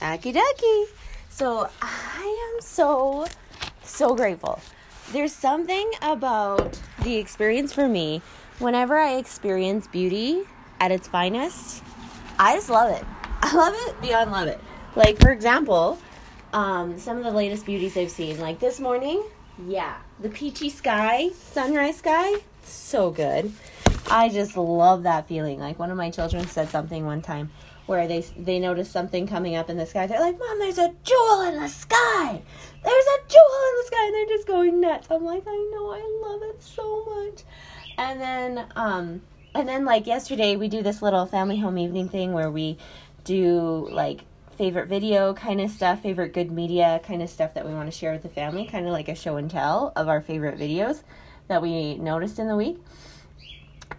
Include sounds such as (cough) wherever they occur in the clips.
Aki ducky. So I am so, so grateful. There's something about the experience for me whenever I experience beauty at its finest. I just love it. (laughs) I love it beyond love it. Like, for example, um, some of the latest beauties I've seen. Like this morning, yeah, the peachy sky, sunrise sky, so good. I just love that feeling. Like one of my children said something one time where they they noticed something coming up in the sky. They're like, "Mom, there's a jewel in the sky. There's a jewel in the sky," and they're just going nuts. I'm like, I know, I love it so much. And then, um, and then like yesterday, we do this little family home evening thing where we do like favorite video kind of stuff, favorite good media kind of stuff that we want to share with the family, kind of like a show and tell of our favorite videos that we noticed in the week.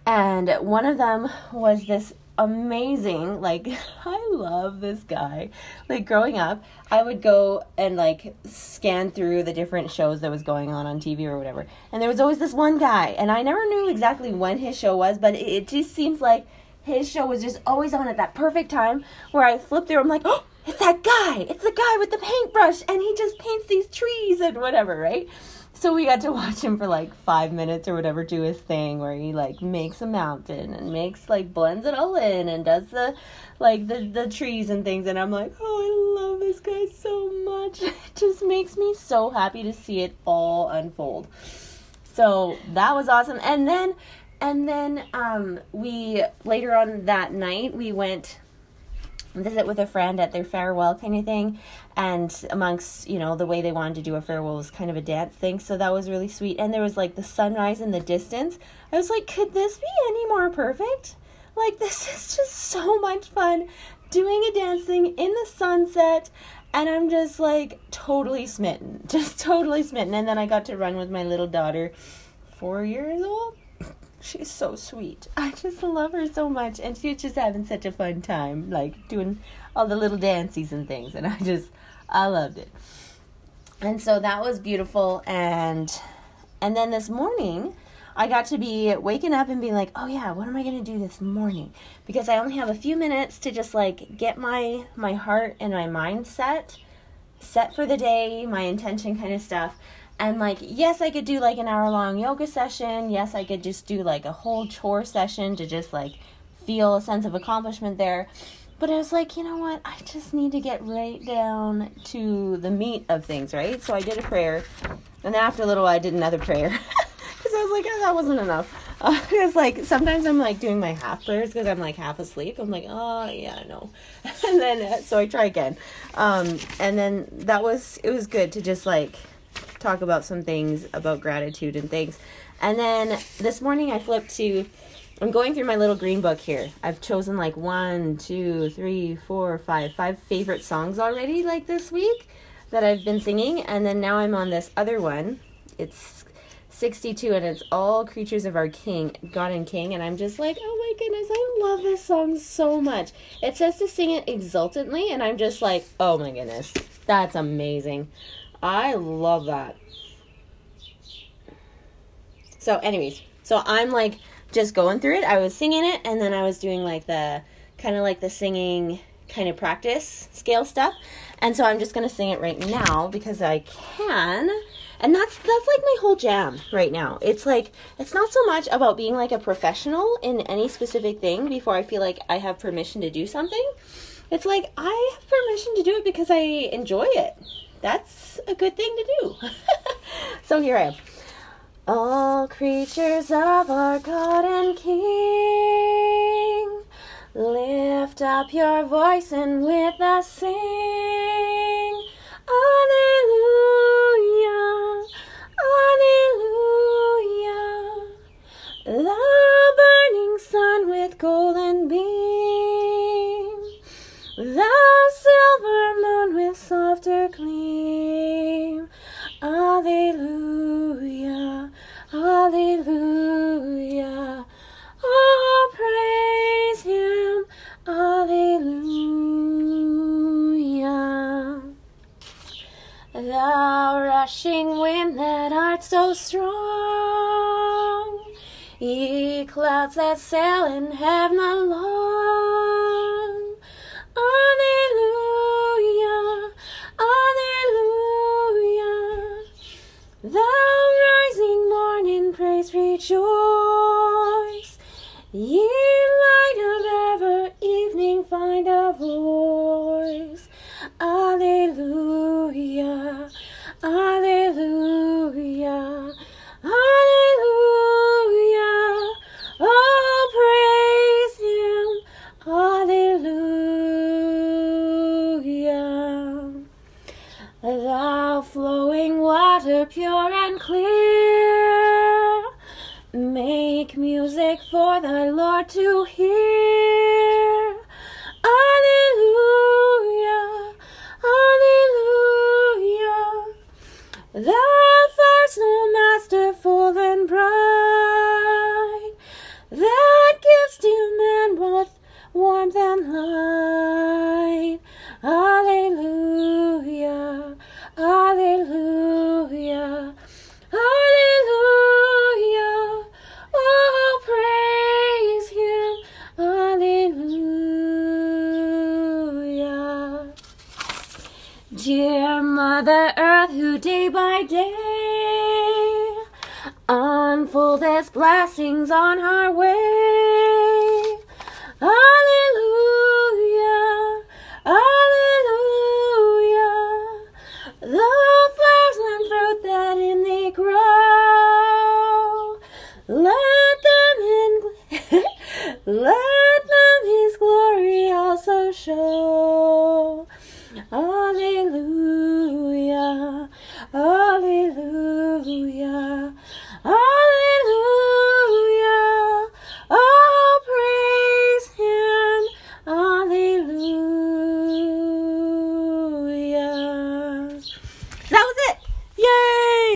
And one of them was this amazing like (laughs) i love this guy. Like growing up i would go and like scan through the different shows that was going on on tv or whatever. And there was always this one guy and i never knew exactly when his show was but it, just seems like his show was just always on at that perfect time where i flip through i'm like oh (gasps) it's that guy. It's the guy with the paintbrush and he just paints these trees and whatever right? So we got to (laughs) watch him for like five minutes or whatever do his thing where he like makes a mountain and makes like blends it all in and does the like the the trees and things. And i'm like oh i love this guy so much. (laughs) It just makes me so happy to see it all unfold. So that was awesome. And then and then um we later on that night we went visit with a friend at their farewell kind of thing. And amongst you know the way they wanted to do a farewell was kind of a dance thing. So that was really sweet. And there was like the sunrise in the distance. I was like could this be any more perfect? Like (laughs) this is just so much fun doing a dancing in the sunset. And i'm just like totally smitten. (laughs) Just totally smitten. And then i got to run with my little daughter four years old she's so sweet. I just love her so much, and she's just having such a fun time, like doing all the little dances and things, and I just I loved it. And so that was beautiful, and and then this morning. I got to be waking up and being like, "Oh yeah, what am I to do this morning?" Because I only have a few minutes to just like get my my heart and my mind set set for the day, my intention kind of stuff and like yes i could do like an hour long yoga session. Yes i could just do like a whole chore session to just like feel a sense of accomplishment there. But i was like you know what? I just need to get right down to the meat of things right? So i did a prayer. And then after a little while, i did another prayer. (laughs) Because i was like oh, that wasn't enough. (laughs) Uh, it's like sometimes i'm like doing my half prayers because i'm like half asleep. I'm like oh yeah no (laughs) and then uh, so i try again. Um, and then that was it was good to just like talk about some things about gratitude and things. And then this morning I flipped to I'm going through my little green book here. I've chosen like one, two, three, four, five, five favorite songs already, like this week that I've been singing. And then now I'm on this other one. It's 62 and it's all creatures of our king, God and King. And I'm just like, oh my goodness, I love this song so much. It says to sing it exultantly, and I'm just like, oh my goodness, that's amazing. I love that. So, anyways, so I'm like just going through it. I was singing it, and then I was doing like the kind of like the singing kind of practice scale stuff. And so I'm just gonna sing it right now because I can. And that's that's like my whole jam right now. It's like it's not so much about being like a professional in any specific thing before I feel like I have permission to do something. It's like I have permission to do it because I enjoy it that's a good thing to do. (laughs) so here I am. All creatures of our God and King, lift up your voice and with us sing. Rushing wind that art so strong, ye clouds that sail and have not long. Alleluia, Alleluia. Thou rising morning, praise rejoice. Ye Hallelujah. Hallelujah. Oh, praise Him. Hallelujah. Thou flowing water, pure and clear, make music for thy Lord to hear. Mother Earth, who day by day unfoldest blessings on her way. Alleluia, Alleluia. The flowers and fruit that in thee grow, let them in, (laughs) let